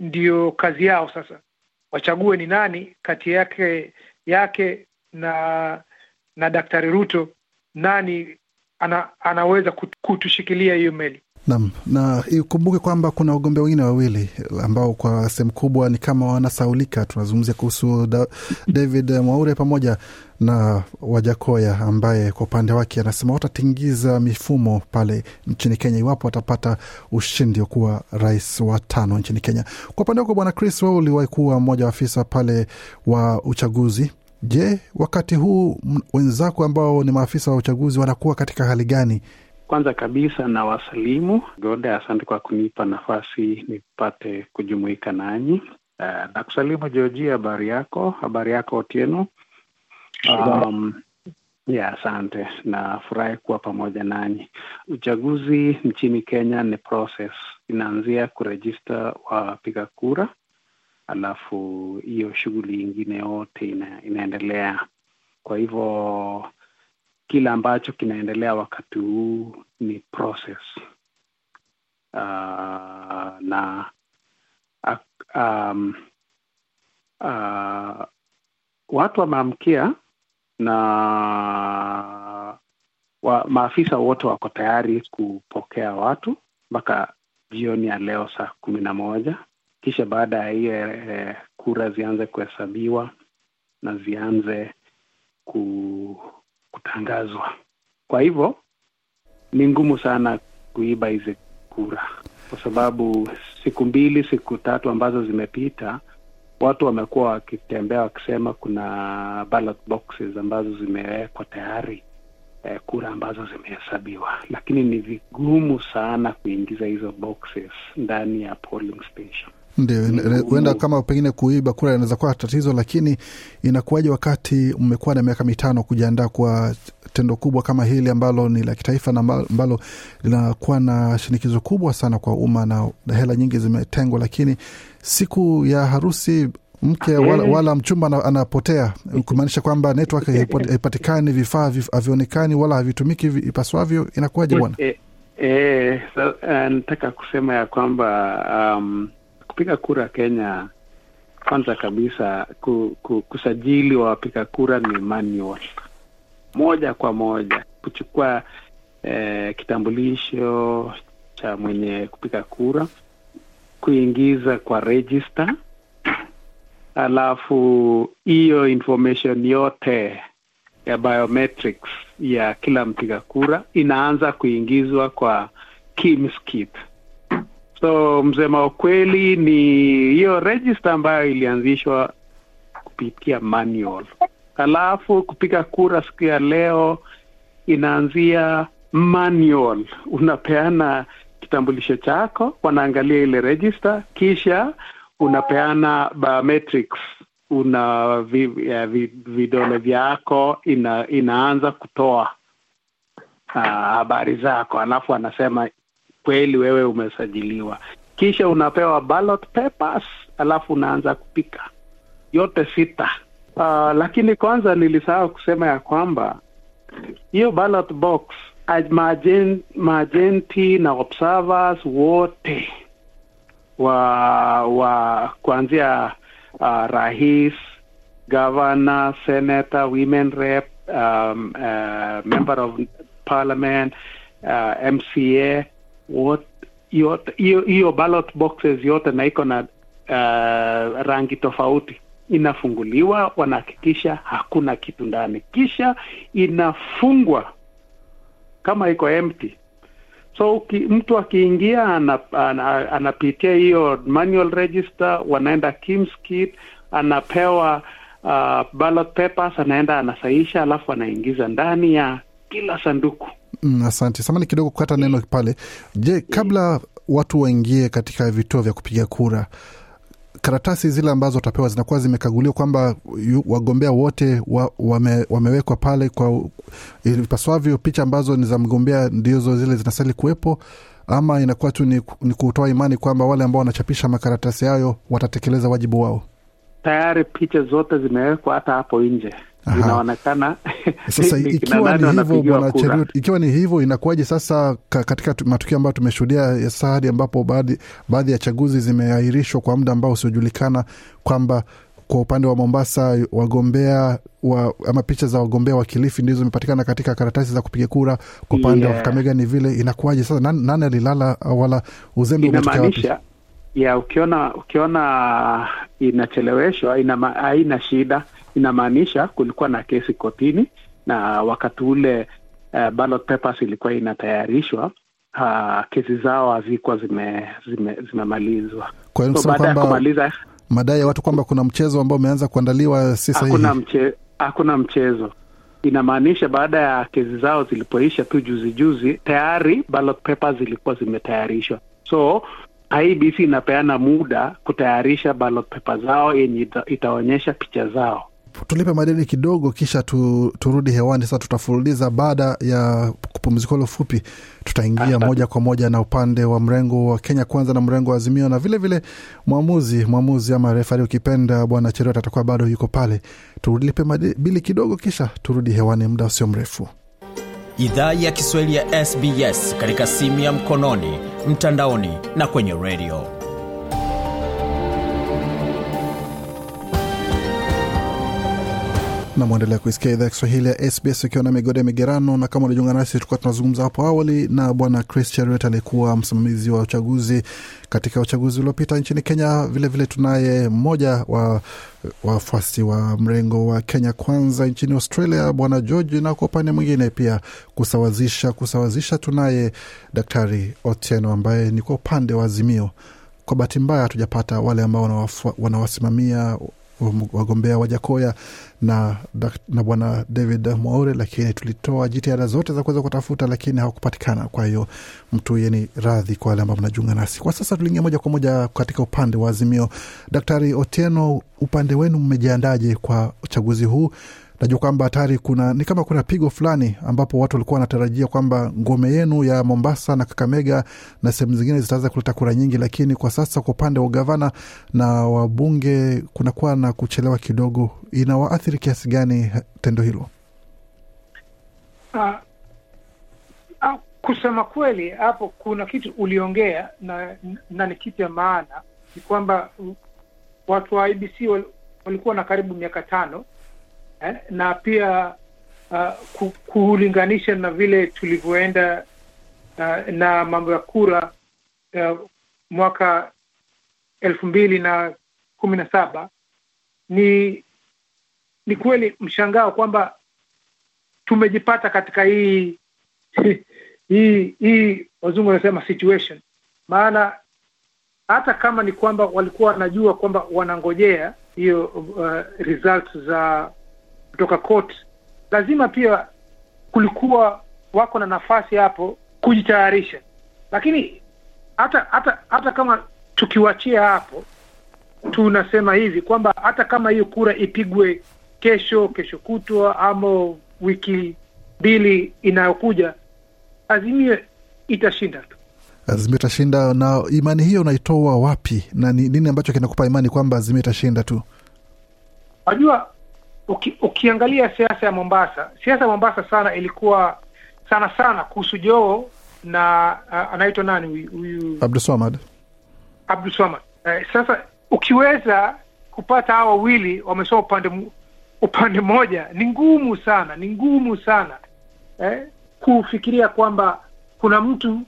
ndio kazi yao sasa wachague ni nani kati yake yake na na Daktari Ruto, nani ana, anaweza kutushikilia hiyo meli. Naam, na ikumbuke kwamba kuna wagombea wengine wawili ambao kwa sehemu kubwa ni kama wanasaulika. Tunazungumzia kuhusu da, David Mwaure pamoja na Wajakoya ambaye kwa upande wake anasema watatingiza mifumo pale nchini Kenya iwapo watapata ushindi wa kuwa rais wa tano nchini Kenya. Kwa upande wako Bwana Chris, wewe uliwahi kuwa mmoja wa afisa pale wa uchaguzi. Je, wakati huu wenzako ambao ni maafisa wa uchaguzi wanakuwa katika hali gani? Kwanza kabisa na wasalimu Gode, asante kwa kunipa nafasi nipate kujumuika nanyi. Uh, na kusalimu Georgia, habari yako? Habari yako Otieno? Um, ya asante, nafurahi kuwa pamoja nanyi. Uchaguzi nchini Kenya ni process, inaanzia kurejista wapiga kura, alafu hiyo shughuli ingine yote ina, inaendelea. Kwa hivyo kile ambacho kinaendelea wakati huu ni process. Uh, na uh, um, uh, watu wameamkia na wa, maafisa wote wako tayari kupokea watu mpaka jioni ya leo saa kumi na moja. Kisha baada ya hiyo e, kura zianze kuhesabiwa na zianze ku kutangazwa. Kwa hivyo ni ngumu sana kuiba hizi kura, kwa sababu siku mbili, siku tatu ambazo zimepita, watu wamekuwa wakitembea wakisema kuna ballot boxes ambazo zimewekwa tayari eh, kura ambazo zimehesabiwa, lakini ni vigumu sana kuingiza hizo boxes ndani ya polling station. Ndio, huenda kama pengine kuiba kura inaweza kuwa tatizo, lakini inakuwaje wakati mmekuwa na miaka mitano kujiandaa kwa tendo kubwa kama hili ambalo ni la kitaifa na ambalo linakuwa na shinikizo kubwa sana kwa umma na hela nyingi zimetengwa, lakini siku ya harusi mke wala, wala mchumba anapotea, kumaanisha kwamba network haipatikani, vifaa havionekani wala havitumiki ipaswavyo. Inakuwaje bwana? E, e, so, uh, nataka kusema ya kwamba um, kupiga kura Kenya, kwanza kabisa ku, ku, kusajili wa wapiga kura ni manual, moja kwa moja kuchukua eh, kitambulisho cha mwenye kupiga kura, kuingiza kwa register, alafu hiyo information yote ya biometrics ya kila mpiga kura inaanza kuingizwa kwa KIMS kit. So msema ukweli ni hiyo register ambayo ilianzishwa kupitia manual, alafu kupiga kura siku ya leo inaanzia manual. Unapeana kitambulisho chako, wanaangalia ile register, kisha unapeana biometrics, una vi, ya, vi, vidole vyako, ina, inaanza kutoa habari uh, zako, alafu anasema kweli wewe umesajiliwa, kisha unapewa ballot papers, alafu unaanza kupika yote sita. Uh, lakini kwanza nilisahau kusema ya kwamba hiyo ballot box maajenti na observers wote wa wa kuanzia uh, rais, governor, senator, women rep, um, uh, member of parliament, uh, MCA hiyo ballot boxes yote na iko na uh, rangi tofauti inafunguliwa, wanahakikisha hakuna kitu ndani, kisha inafungwa kama iko empty. So uki, mtu akiingia ana, ana, anapitia hiyo manual register, wanaenda KIMS-KIT, anapewa uh, ballot papers, anaenda anasaisha, alafu anaingiza ndani ya kila sanduku. Mm, asante samani kidogo kukata neno pale. Je, kabla watu waingie katika vituo vya kupiga kura, karatasi zile ambazo utapewa zinakuwa zimekaguliwa kwamba wagombea wote wa, wame, wamewekwa pale kwa ipaswavyo, picha ambazo ni za mgombea ndizo zile zinastahili kuwepo, ama inakuwa tu ni, ni kutoa imani kwamba wale ambao wanachapisha makaratasi hayo watatekeleza wajibu wao? Tayari picha zote zimewekwa hata hapo nje, Aha. zinaonekana Sasa ikiwa ni hivyo bwana kura. Ikiwa ni hivyo inakuwaje sasa katika matukio ambayo tumeshuhudia ya sasa hadi ambapo baadhi baadhi ya chaguzi zimeahirishwa kwa muda ambao usiojulikana, kwamba kwa upande wa Mombasa wagombea wa, ama picha za wagombea wa Kilifi ndizo zimepatikana katika karatasi za kupiga kura. Kwa upande wa Kakamega ni vile, inakuwaje sasa? Nani, nani alilala wala uzembe umetokea wapi? ya ukiona ukiona inacheleweshwa ina haina shida inamaanisha kulikuwa na kesi kotini na wakati ule uh, ballot papers ilikuwa inatayarishwa uh, kesi zao hazikuwa zime, zime, zimemalizwa. Kwa hiyo so baada ya kumaliza madai ya watu kwamba kuna mchezo ambao umeanza kuandaliwa si sahihi. hakuna mche, hakuna mchezo. Inamaanisha baada ya kesi zao zilipoisha tu juzi juzi tayari ballot papers zilikuwa zimetayarishwa. So IBC inapeana muda kutayarisha ballot paper zao yenye itaonyesha picha zao tulipe madeni kidogo kisha tu, turudi hewani. Sasa tutafululiza baada ya kupumzika hilo fupi tutaingia moja kwa moja na upande wa mrengo wa kenya kwanza na mrengo wa azimio na vilevile vile mwamuzi mwamuzi ama refari ukipenda bwana cherot atakuwa bado yuko pale. Tulipe bili kidogo kisha turudi hewani muda usio mrefu. Idhaa ya kiswahili ya sbs katika simu ya mkononi mtandaoni na kwenye redio na mwendelea kuisikia idhaa ya Kiswahili ya SBS ukiwa na migode ya migerano, na kama unajiunga nasi, tulikuwa tunazungumza hapo awali na bwana Chris Cheruiyot aliyekuwa msimamizi wa uchaguzi katika uchaguzi uliopita nchini Kenya. Vilevile tunaye mmoja wa wafuasi wa mrengo wa Kenya Kwanza nchini Australia, bwana George, na kwa upande mwingine pia kusawazisha kusawazisha, tunaye daktari Otieno ambaye ni kwa upande wa Azimio. Kwa bahati mbaya hatujapata wale ambao wanawasimamia wagombea wa Jakoya na, na bwana David Mwaure, lakini tulitoa jitihada zote za kuweza kutafuta, lakini hawakupatikana. Kwa hiyo mtu yeni radhi kwa wale ambao mnajiunga nasi kwa sasa. Tuliingia moja kwa moja katika upande wa Azimio. Daktari Otieno, upande wenu mmejiandaje kwa uchaguzi huu? Najua kwamba tayari kuna ni kama kuna pigo fulani ambapo watu walikuwa wanatarajia kwamba ngome yenu ya Mombasa na Kakamega na sehemu zingine zitaweza kuleta kura nyingi, lakini kwa sasa kwa upande wa ugavana na wabunge kunakuwa na kuchelewa kidogo. Inawaathiri kiasi gani tendo hilo? Uh, uh, kusema kweli hapo kuna kitu uliongea na, na ni kitu ya maana ni kwamba watu wa IBC wal, walikuwa na karibu miaka tano eh, na pia uh, kulinganisha na vile tulivyoenda uh, na mambo ya kura uh, mwaka elfu mbili na kumi na saba ni ni kweli mshangao kwamba tumejipata katika hii hii hii wazungu wanasema situation. Maana hata kama ni kwamba walikuwa wanajua kwamba wanangojea hiyo uh, results za kutoka court lazima pia kulikuwa wako na nafasi hapo kujitayarisha. Lakini hata hata hata kama tukiwachia hapo tunasema hivi kwamba hata kama hiyo kura ipigwe kesho kesho kutwa ama wiki mbili inayokuja azimio itashinda tu. Azimio itashinda na imani hiyo unaitoa wapi? Na ni nini ambacho kinakupa imani kwamba azimio itashinda tu? Wajua uki, ukiangalia siasa ya mombasa siasa ya mombasa sana ilikuwa sana sana kuhusu joo na uh, anaitwa nani huyu abduswamad abduswamad uh, sasa ukiweza kupata hawa wawili wamesoma upande upande mmoja ni ngumu sana ni ngumu sana eh, kufikiria kwamba kuna mtu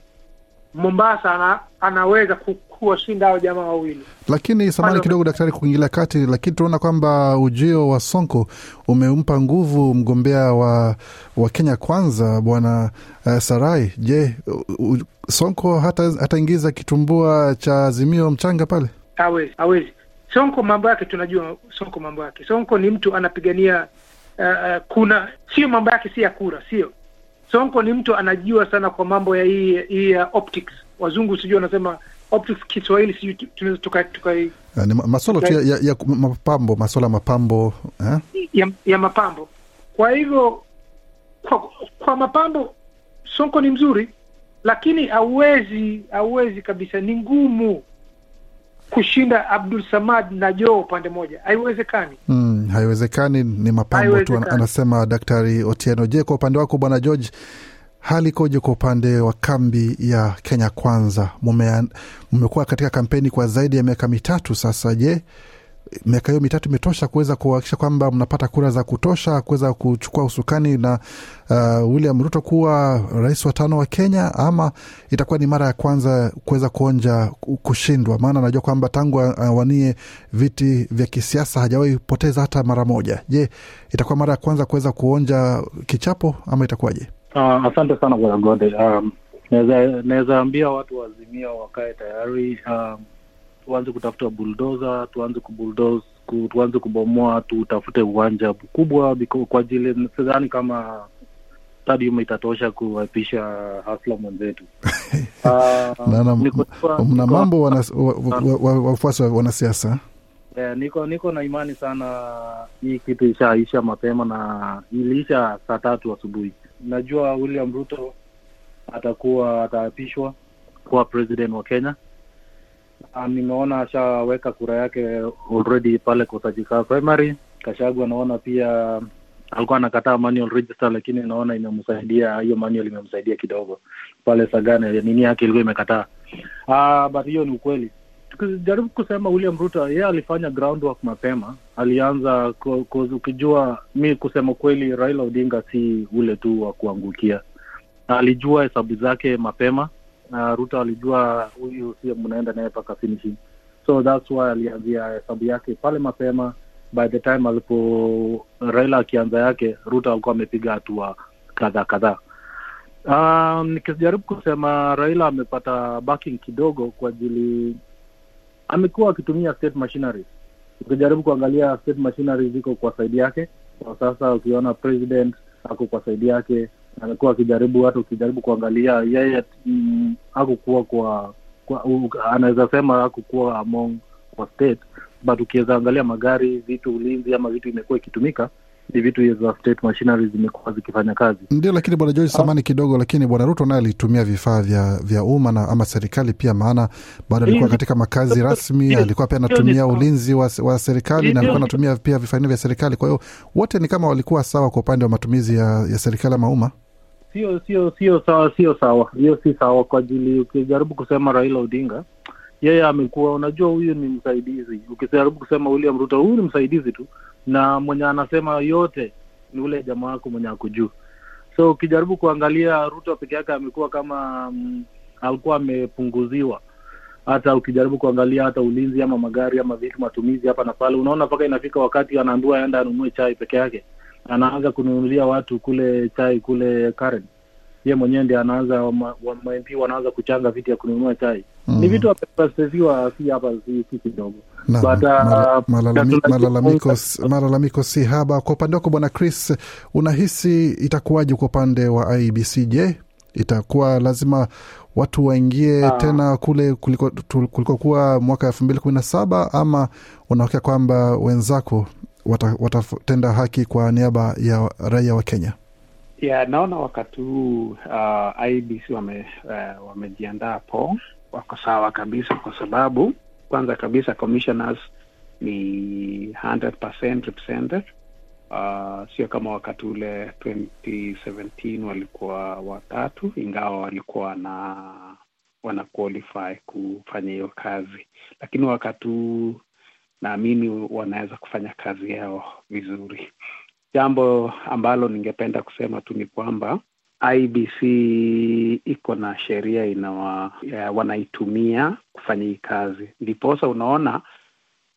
Mombasa ana, anaweza ku- kuwashinda hao jamaa wawili. Lakini samani kidogo, daktari, kuingilia kati, lakini tunaona kwamba ujio wa Sonko umempa nguvu mgombea wa, wa Kenya Kwanza bwana uh, Sarai. Je, u- u- Sonko hata hataingiza kitumbua cha Azimio mchanga pale? Hawezi, hawezi. Sonko mambo yake tunajua, Sonko mambo yake. Sonko ni mtu anapigania uh, uh, kuna sio mambo yake si ya kura, sio. Sonko ni mtu anajua sana kwa mambo ya hii hii ya optics. Wazungu sijui wanasema optics, Kiswahili sijui tu- tunaweza tuka, tuka ni maswala tu ya, ya, ya mapambo, maswala mapambo eh? ya, ya mapambo. Kwa hivyo kwa, kwa mapambo Sonko ni mzuri, lakini hauwezi hauwezi kabisa, ni ngumu kushinda Abdul Samad na Joe upande moja, haiwezekani. Mm, haiwezekani, ni mapambo tu, anasema Daktari Otieno. Je, kwa upande wako Bwana George, hali ikoje kwa upande wa kambi ya Kenya Kwanza? Mmekuwa katika kampeni kwa zaidi ya miaka mitatu sasa. Je, miaka hiyo mitatu imetosha kuweza kuhakikisha kwamba mnapata kura za kutosha kuweza kuchukua usukani na uh, William Ruto kuwa rais wa tano wa Kenya, ama itakuwa ni mara ya kwanza kuweza kuonja kushindwa? Maana najua kwamba tangu awanie viti vya kisiasa hajawahi poteza hata mara moja. Je, itakuwa mara ya kwanza kuweza kuonja kichapo ama itakuwaje? Uh, asante sana bwana Gode. Um, naweza ambia watu wazimia wakae tayari, um, tuanze kutafuta buldoza, tuanze kubuldoze, ku, tuanze kubomoa, tutafute uwanja mkubwa kwa ajili, sidhani kama stadium itatosha kuwapisha hasla mwenzetu. Uh, mna mambo wanas- wa- wa- wa- wa- wafuasi wa wanasiasa Eh, niko niko na imani sana hii kitu ishaisha mapema na iliisha saa tatu asubuhi. Najua William Ruto atakuwa ataapishwa kuwa president wa Kenya. Nimeona ashaweka kura yake already pale Kosajika primary. Kashagu anaona pia alikuwa anakataa manual register, lakini naona imemsaidia hiyo manual imemsaidia kidogo pale Sagana, nini yake ilikuwa imekataa. Ah, but hiyo ni ukweli tukijaribu kusema William Ruto yeye alifanya groundwork mapema, alianza ukijua, mi kusema kweli, Raila Odinga si ule tu wa kuangukia, alijua hesabu zake mapema na Ruto alijua huyu sio mnaenda naye mpaka finishing, so that's why alianzia hesabu yake pale mapema. By the time alipo Raila akianza yake, Ruto alikuwa amepiga hatua kadhaa kadhaa. Um, nikijaribu kusema Raila amepata backing kidogo kwa ajili amekuwa akitumia state machinery. Ukijaribu kuangalia state machinery ziko kwa saidi yake kwa sasa, ukiona president ako kwa saidi yake, amekuwa akijaribu, hata ukijaribu kuangalia yeye mm, akukuwa kwa, kwa anaweza sema akukuwa among kwa state but ukiweza angalia magari, vitu, ulinzi ama vitu imekuwa ikitumika ni vitu za state machinery zimekuwa zikifanya kazi. Ndio, lakini bwana George, samani kidogo, lakini bwana Ruto naye alitumia vifaa vya, vya umma na ama serikali pia, maana bado alikuwa katika makazi rasmi, alikuwa pia anatumia ulinzi wa, wa serikali na alikuwa anatumia pia vifaa vya serikali. Kwa hiyo wote ni kama walikuwa sawa kwa upande wa matumizi ya, ya serikali ama umma. Sio sio sio sawa, sio sawa, hiyo si sawa kwa ajili, ukijaribu kusema Raila Odinga yeye amekuwa, unajua, huyu ni msaidizi. Ukijaribu kusema William Ruto, huyu ni msaidizi tu, na mwenye anasema yote ni ule jamaa wako mwenye ako juu. So ukijaribu kuangalia Ruto peke yake amekuwa kama mm, alikuwa amepunguziwa. Hata ukijaribu kuangalia hata ulinzi ama magari ama vitu matumizi hapa na pale, unaona mpaka inafika wakati anaambiwa aenda anunue chai peke yake, anaanza kununulia watu kule chai kule Karen ye mwenyewe ndi anaanza wamamp wa, wanaanza kuchanga viti ya kununua chai mm. Ni vitu amepastesiwa si hapa si, kidogo Na, But, uh, malalami- malalamiko, malalamiko si haba. Kwa upande wako bwana Chris, unahisi itakuwaje kwa upande wa IBC? Je, itakuwa lazima watu waingie Ah. tena kule kulikokuwa mwaka elfu mbili kumi na saba ama unaokea kwamba wenzako wata- watatenda haki kwa niaba ya raia wa Kenya? Ya naona wakati huu uh, IBC wame, uh, wamejiandaa po, wako sawa kabisa, kwa sababu kwanza kabisa commissioners ni 100% represented. Uh, sio kama wakati ule 2017 walikuwa watatu, ingawa walikuwa na wana qualify kufanya hiyo kazi, lakini wakati huu naamini wanaweza kufanya kazi yao vizuri. Jambo ambalo ningependa kusema tu ni kwamba IBC iko na sheria wanaitumia kufanya hii kazi, ndiposa unaona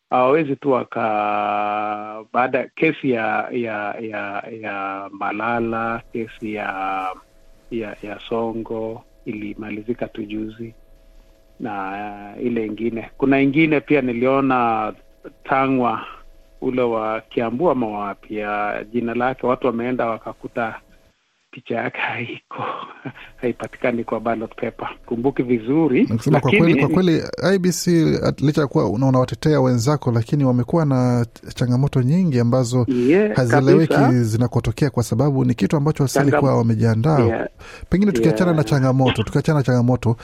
hawawezi tu waka baada kesi ya ya ya ya Malala, kesi ya ya ya Songo ilimalizika tu juzi na ile ingine, kuna ingine pia niliona Tangwa ule wa Kiambu ama wapi, jina lake watu wameenda wakakuta picha yake haiko haipatikani kwa ballot paper. Kumbuki vizuri, lakini, kwa kweli, kwa kweli IBC licha ya kuwa unawatetea wenzako, lakini wamekuwa na changamoto nyingi ambazo Yeah, hazieleweki zinakotokea, kwa sababu ni kitu ambacho asili kuwa wamejiandaa. Yeah. Pengine tukiachana Yeah. na changamoto, tukiachana na changamoto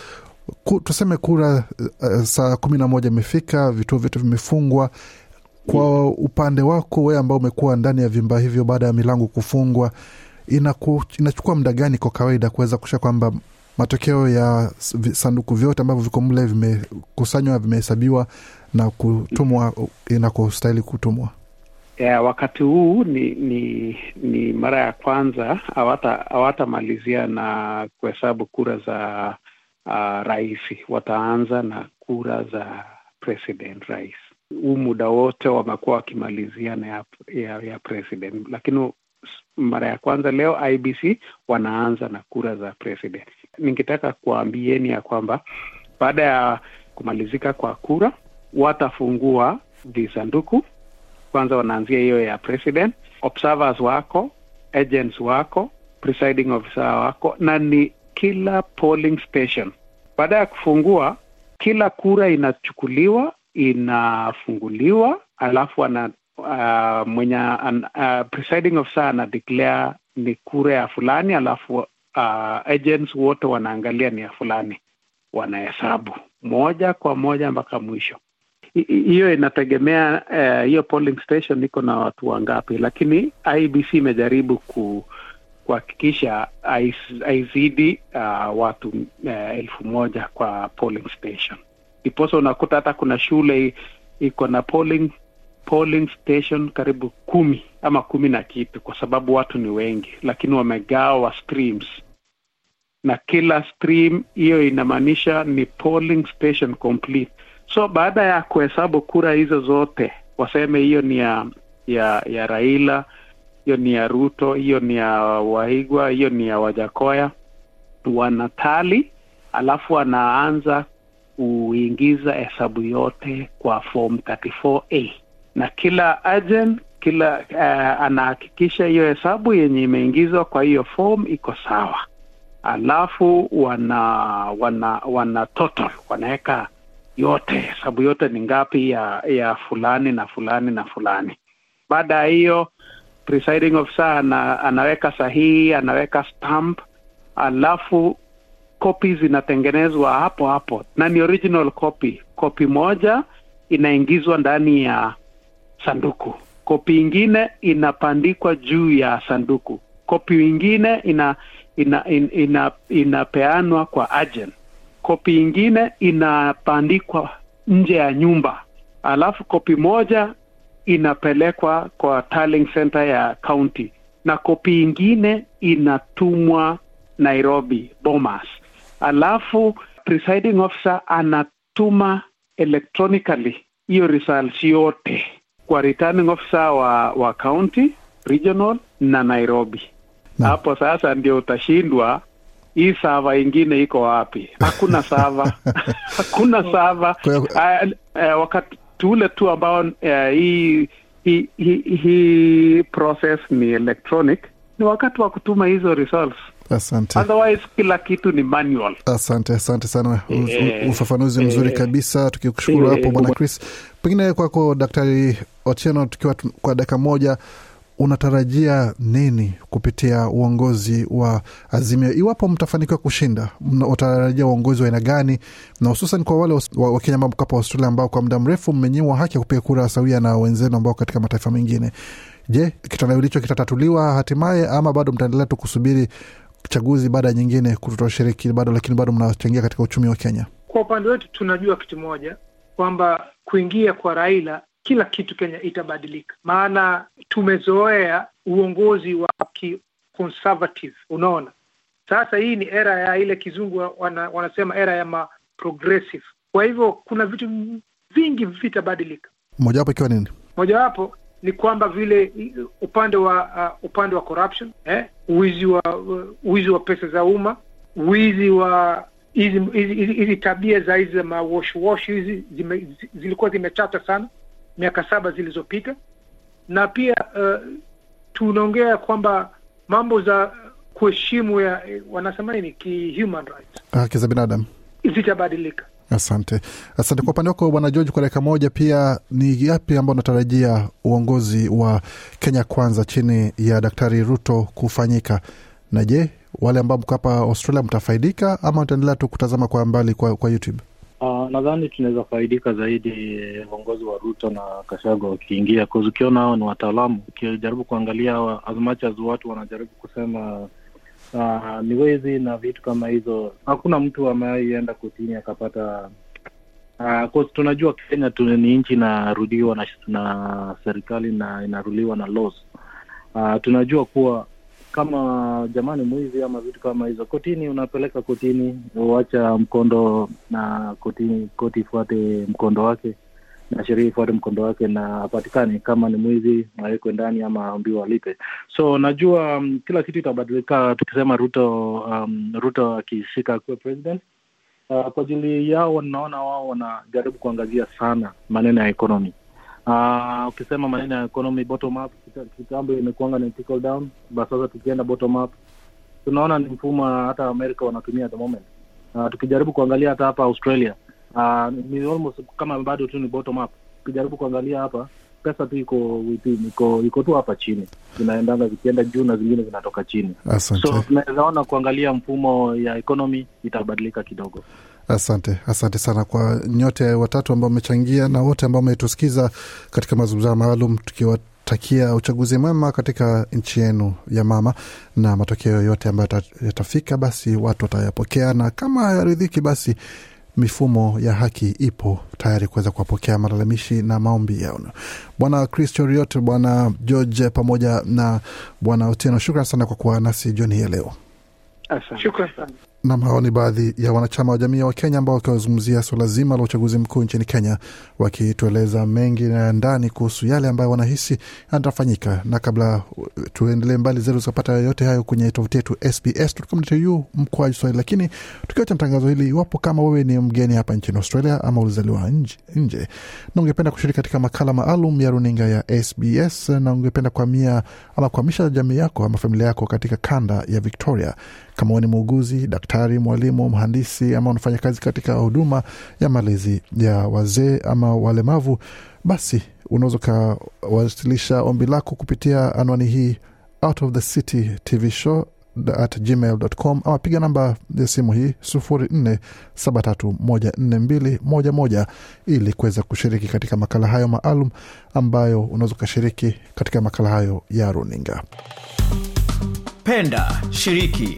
ku, tuseme kura uh, saa kumi na moja imefika, vituo vyote vimefungwa. Kwa upande wako wewe ambao umekuwa ndani ya vyumba hivyo baada ya milango kufungwa, inaku, inachukua muda gani kwa kawaida kuweza kusha kwamba matokeo ya sanduku vyote ambavyo viko mle vimekusanywa, vimehesabiwa na kutumwa inakostahili kutumwa? Yeah, wakati huu ni ni ni mara ya kwanza hawatamalizia na kuhesabu kura za uh, rais. Wataanza na kura za president rais. Huu muda wote wamekuwa wakimaliziana ya, ya, ya president, lakini mara ya kwanza leo IBC wanaanza na kura za president. Ningetaka kuambieni ya kwamba baada ya kumalizika kwa kura watafungua visanduku kwanza wanaanzia hiyo ya president, observers wako, agents wako, presiding officer wako, na ni kila polling station. Baada ya kufungua, kila kura inachukuliwa, inafunguliwa, alafu ana uh, mwenye an, uh, presiding officer ana declare ni kura ya fulani, alafu uh, agents wote wanaangalia ni ya fulani, wanahesabu moja kwa moja mpaka mwisho hi- hi- hiyo inategemea hiyo hiyo polling station iko na watu wangapi, lakini IBC imejaribu ku kuhakikisha haizidi uh, watu uh, elfu moja kwa polling station. Ndiposa unakuta hata kuna shule iko na polling polling station karibu kumi ama kumi na kitu, kwa sababu watu ni wengi, lakini wamegawa streams na kila stream hiyo inamaanisha ni polling station complete. So baada ya kuhesabu kura hizo zote, waseme hiyo ni ya ya ya Raila, hiyo ni ya Ruto, hiyo ni ya Waigwa, hiyo ni ya Wajakoya, wanatali alafu wanaanza kuingiza hesabu yote kwa form 34A na kila agent kila uh, anahakikisha hiyo hesabu yenye imeingizwa kwa hiyo form iko sawa. Alafu wana wana wana total wanaweka yote hesabu yote ni ngapi ya ya fulani na fulani na fulani. Baada ya hiyo presiding officer ana, anaweka sahihi anaweka stamp. Alafu kopi zinatengenezwa hapo hapo. Na ni original copy. Kopi moja inaingizwa ndani ya sanduku. Kopi ingine inapandikwa juu ya sanduku. Kopi ingine ina ina, ina, ina inapeanwa kwa agent. Kopi ingine inapandikwa nje ya nyumba. Alafu kopi moja inapelekwa kwa tallying center ya county. Na kopi ingine inatumwa Nairobi Bomas alafu presiding officer anatuma electronically hiyo results yote kwa returning officer wa wa county regional na Nairobi. Hapo sasa ndio utashindwa. Hii sava ingine iko wapi? Hakuna sava hakuna sava uh, uh, wakati ule tu ambao uh, hii hii hi, hi process ni electronic ni wakati wa kutuma hizo results Asante. otherwise kila kitu ni manual Asante, asante sana. U- u- Eh, Ufafanuzi mzuri eh, kabisa, tukikushukuru hapo Bwana eh, Chris. Pengine kwako Daktari Otieno, tukiwa kwa dakika moja, unatarajia nini kupitia uongozi wa Azimio iwapo mtafanikiwa kushinda? Unatarajia uongozi wa aina gani, na hususan kwa wale Wakenya ambao mko hapa Australia ambao kwa muda mrefu mmenyimwa haki ya kupiga kura sawia na wenzenu ambao katika mataifa mengine? Je, kitandawili hicho kitatatuliwa hatimaye ama bado mtaendelea tu kusubiri chaguzi baada ya nyingine kutoshiriki bado, lakini bado mnachangia katika uchumi wa Kenya? Kwa upande wetu tunajua kitu moja kwamba kuingia kwa Raila kila kitu Kenya itabadilika, maana tumezoea uongozi wa ki conservative, unaona, Sasa hii ni era ya ile kizungu wana, wanasema era ya ma progressive. Kwa hivyo kuna vitu vingi vitabadilika. Mojawapo ikiwa nini? Mojawapo ni kwamba vile upande wa uh, upande wa corruption eh, wizi wa uh, wizi wa pesa za umma, wizi wa hizi tabia za hizi za mawashwash hizi zime, zilikuwa zimechacha sana miaka saba zilizopita, na pia uh, tunaongea kwamba mambo za kuheshimu ya wanasema nini ki human rights Haki za binadamu. zitabadilika. Asante, asante kwa upande wako bwana George. Kwa dakika moja, pia ni yapi ambao unatarajia uongozi wa Kenya Kwanza chini ya Daktari Ruto kufanyika, na je, wale ambao mko hapa Australia mtafaidika ama utaendelea tu kutazama kwa mbali kwa, kwa YouTube? Uh, nadhani tunaweza faidika zaidi eh, uongozi wa Ruto na Kashago wakiingia, ukiona hao ni wataalamu. Ukijaribu kuangalia as much as watu wanajaribu kusema uh, ni wezi na vitu kama hizo, hakuna mtu ameienda kotini akapata uh, tunajua Kenya tu ni nchi inarudiwa na, na serikali na inaruliwa na laws. Uh, tunajua kuwa kama jamani mwizi ama vitu kama hizo, kotini unapeleka kotini, uacha mkondo na kotini, koti ifuate mkondo wake na sheria ifuate mkondo wake, na apatikane kama ni mwizi awekwe ndani ama aambiwa alipe. So najua um, kila kitu itabadilika tukisema Ruto um, Ruto akishika akuwe president. Uh, kwa ajili yao naona wao wanajaribu kuangazia sana maneno ya economy. Uh, ukisema maneno ya economy bottom up, kitambo imekuanga ni trickle down, but sasa tukienda bottom up tunaona ni mfumo hata Amerika wanatumia at the moment. Uh, tukijaribu kuangalia hata hapa Australia uh, ni almost kama bado tu ni bottom up. Ukijaribu kuangalia hapa pesa tu iko within, iko iko tu hapa chini, zinaendanga zikienda juu na zingine zinatoka chini. Asante. So tunaweza ona kuangalia mfumo ya economy itabadilika kidogo. Asante, asante sana kwa nyote watatu ambao mmechangia na wote ambao mmetusikiza katika mazungumzo maalum, tukiwatakia uchaguzi mwema katika nchi yenu ya mama, na matokeo yote ambayo yatafika, basi watu watayapokea, na kama yaridhiki, basi mifumo ya haki ipo tayari kuweza kuwapokea malalamishi na maombi yao. Bwana Chris Choriot, Bwana George pamoja na Bwana Otieno, shukran sana kwa kuwa nasi jioni hii ya leo. Shukran sana. Nam, hao ni baadhi ya wanachama wa jamii wa Kenya ambao wakiwazungumzia suala zima la uchaguzi mkuu nchini Kenya, wakitueleza mengi na ndani kuhusu yale ambayo wanahisi yatafanyika. Na kabla tuendelee mbali zetu tukapata yote hayo kwenye tovuti yetu sbs.com.au mkoaji Swahili. Lakini tukiacha mtangazo hili, iwapo kama wewe ni mgeni hapa nchini Australia ama ulizaliwa nje na ungependa kushiriki katika makala maalum ya runinga ya SBS na ungependa kuhamia ama kuhamisha jamii yako ama familia yako katika kanda ya Victoria, kama ni muuguzi, daktari, mwalimu, mhandisi ama unafanya kazi katika huduma ya malezi ya wazee ama walemavu, basi unaweza ukawasilisha ombi lako kupitia anwani hii out of the city tv show at gmail.com ama piga namba ya simu hii sufuri nne saba tatu moja nne mbili moja moja ili kuweza kushiriki katika makala hayo maalum ambayo unaweza ukashiriki katika makala hayo ya runinga. Penda, shiriki,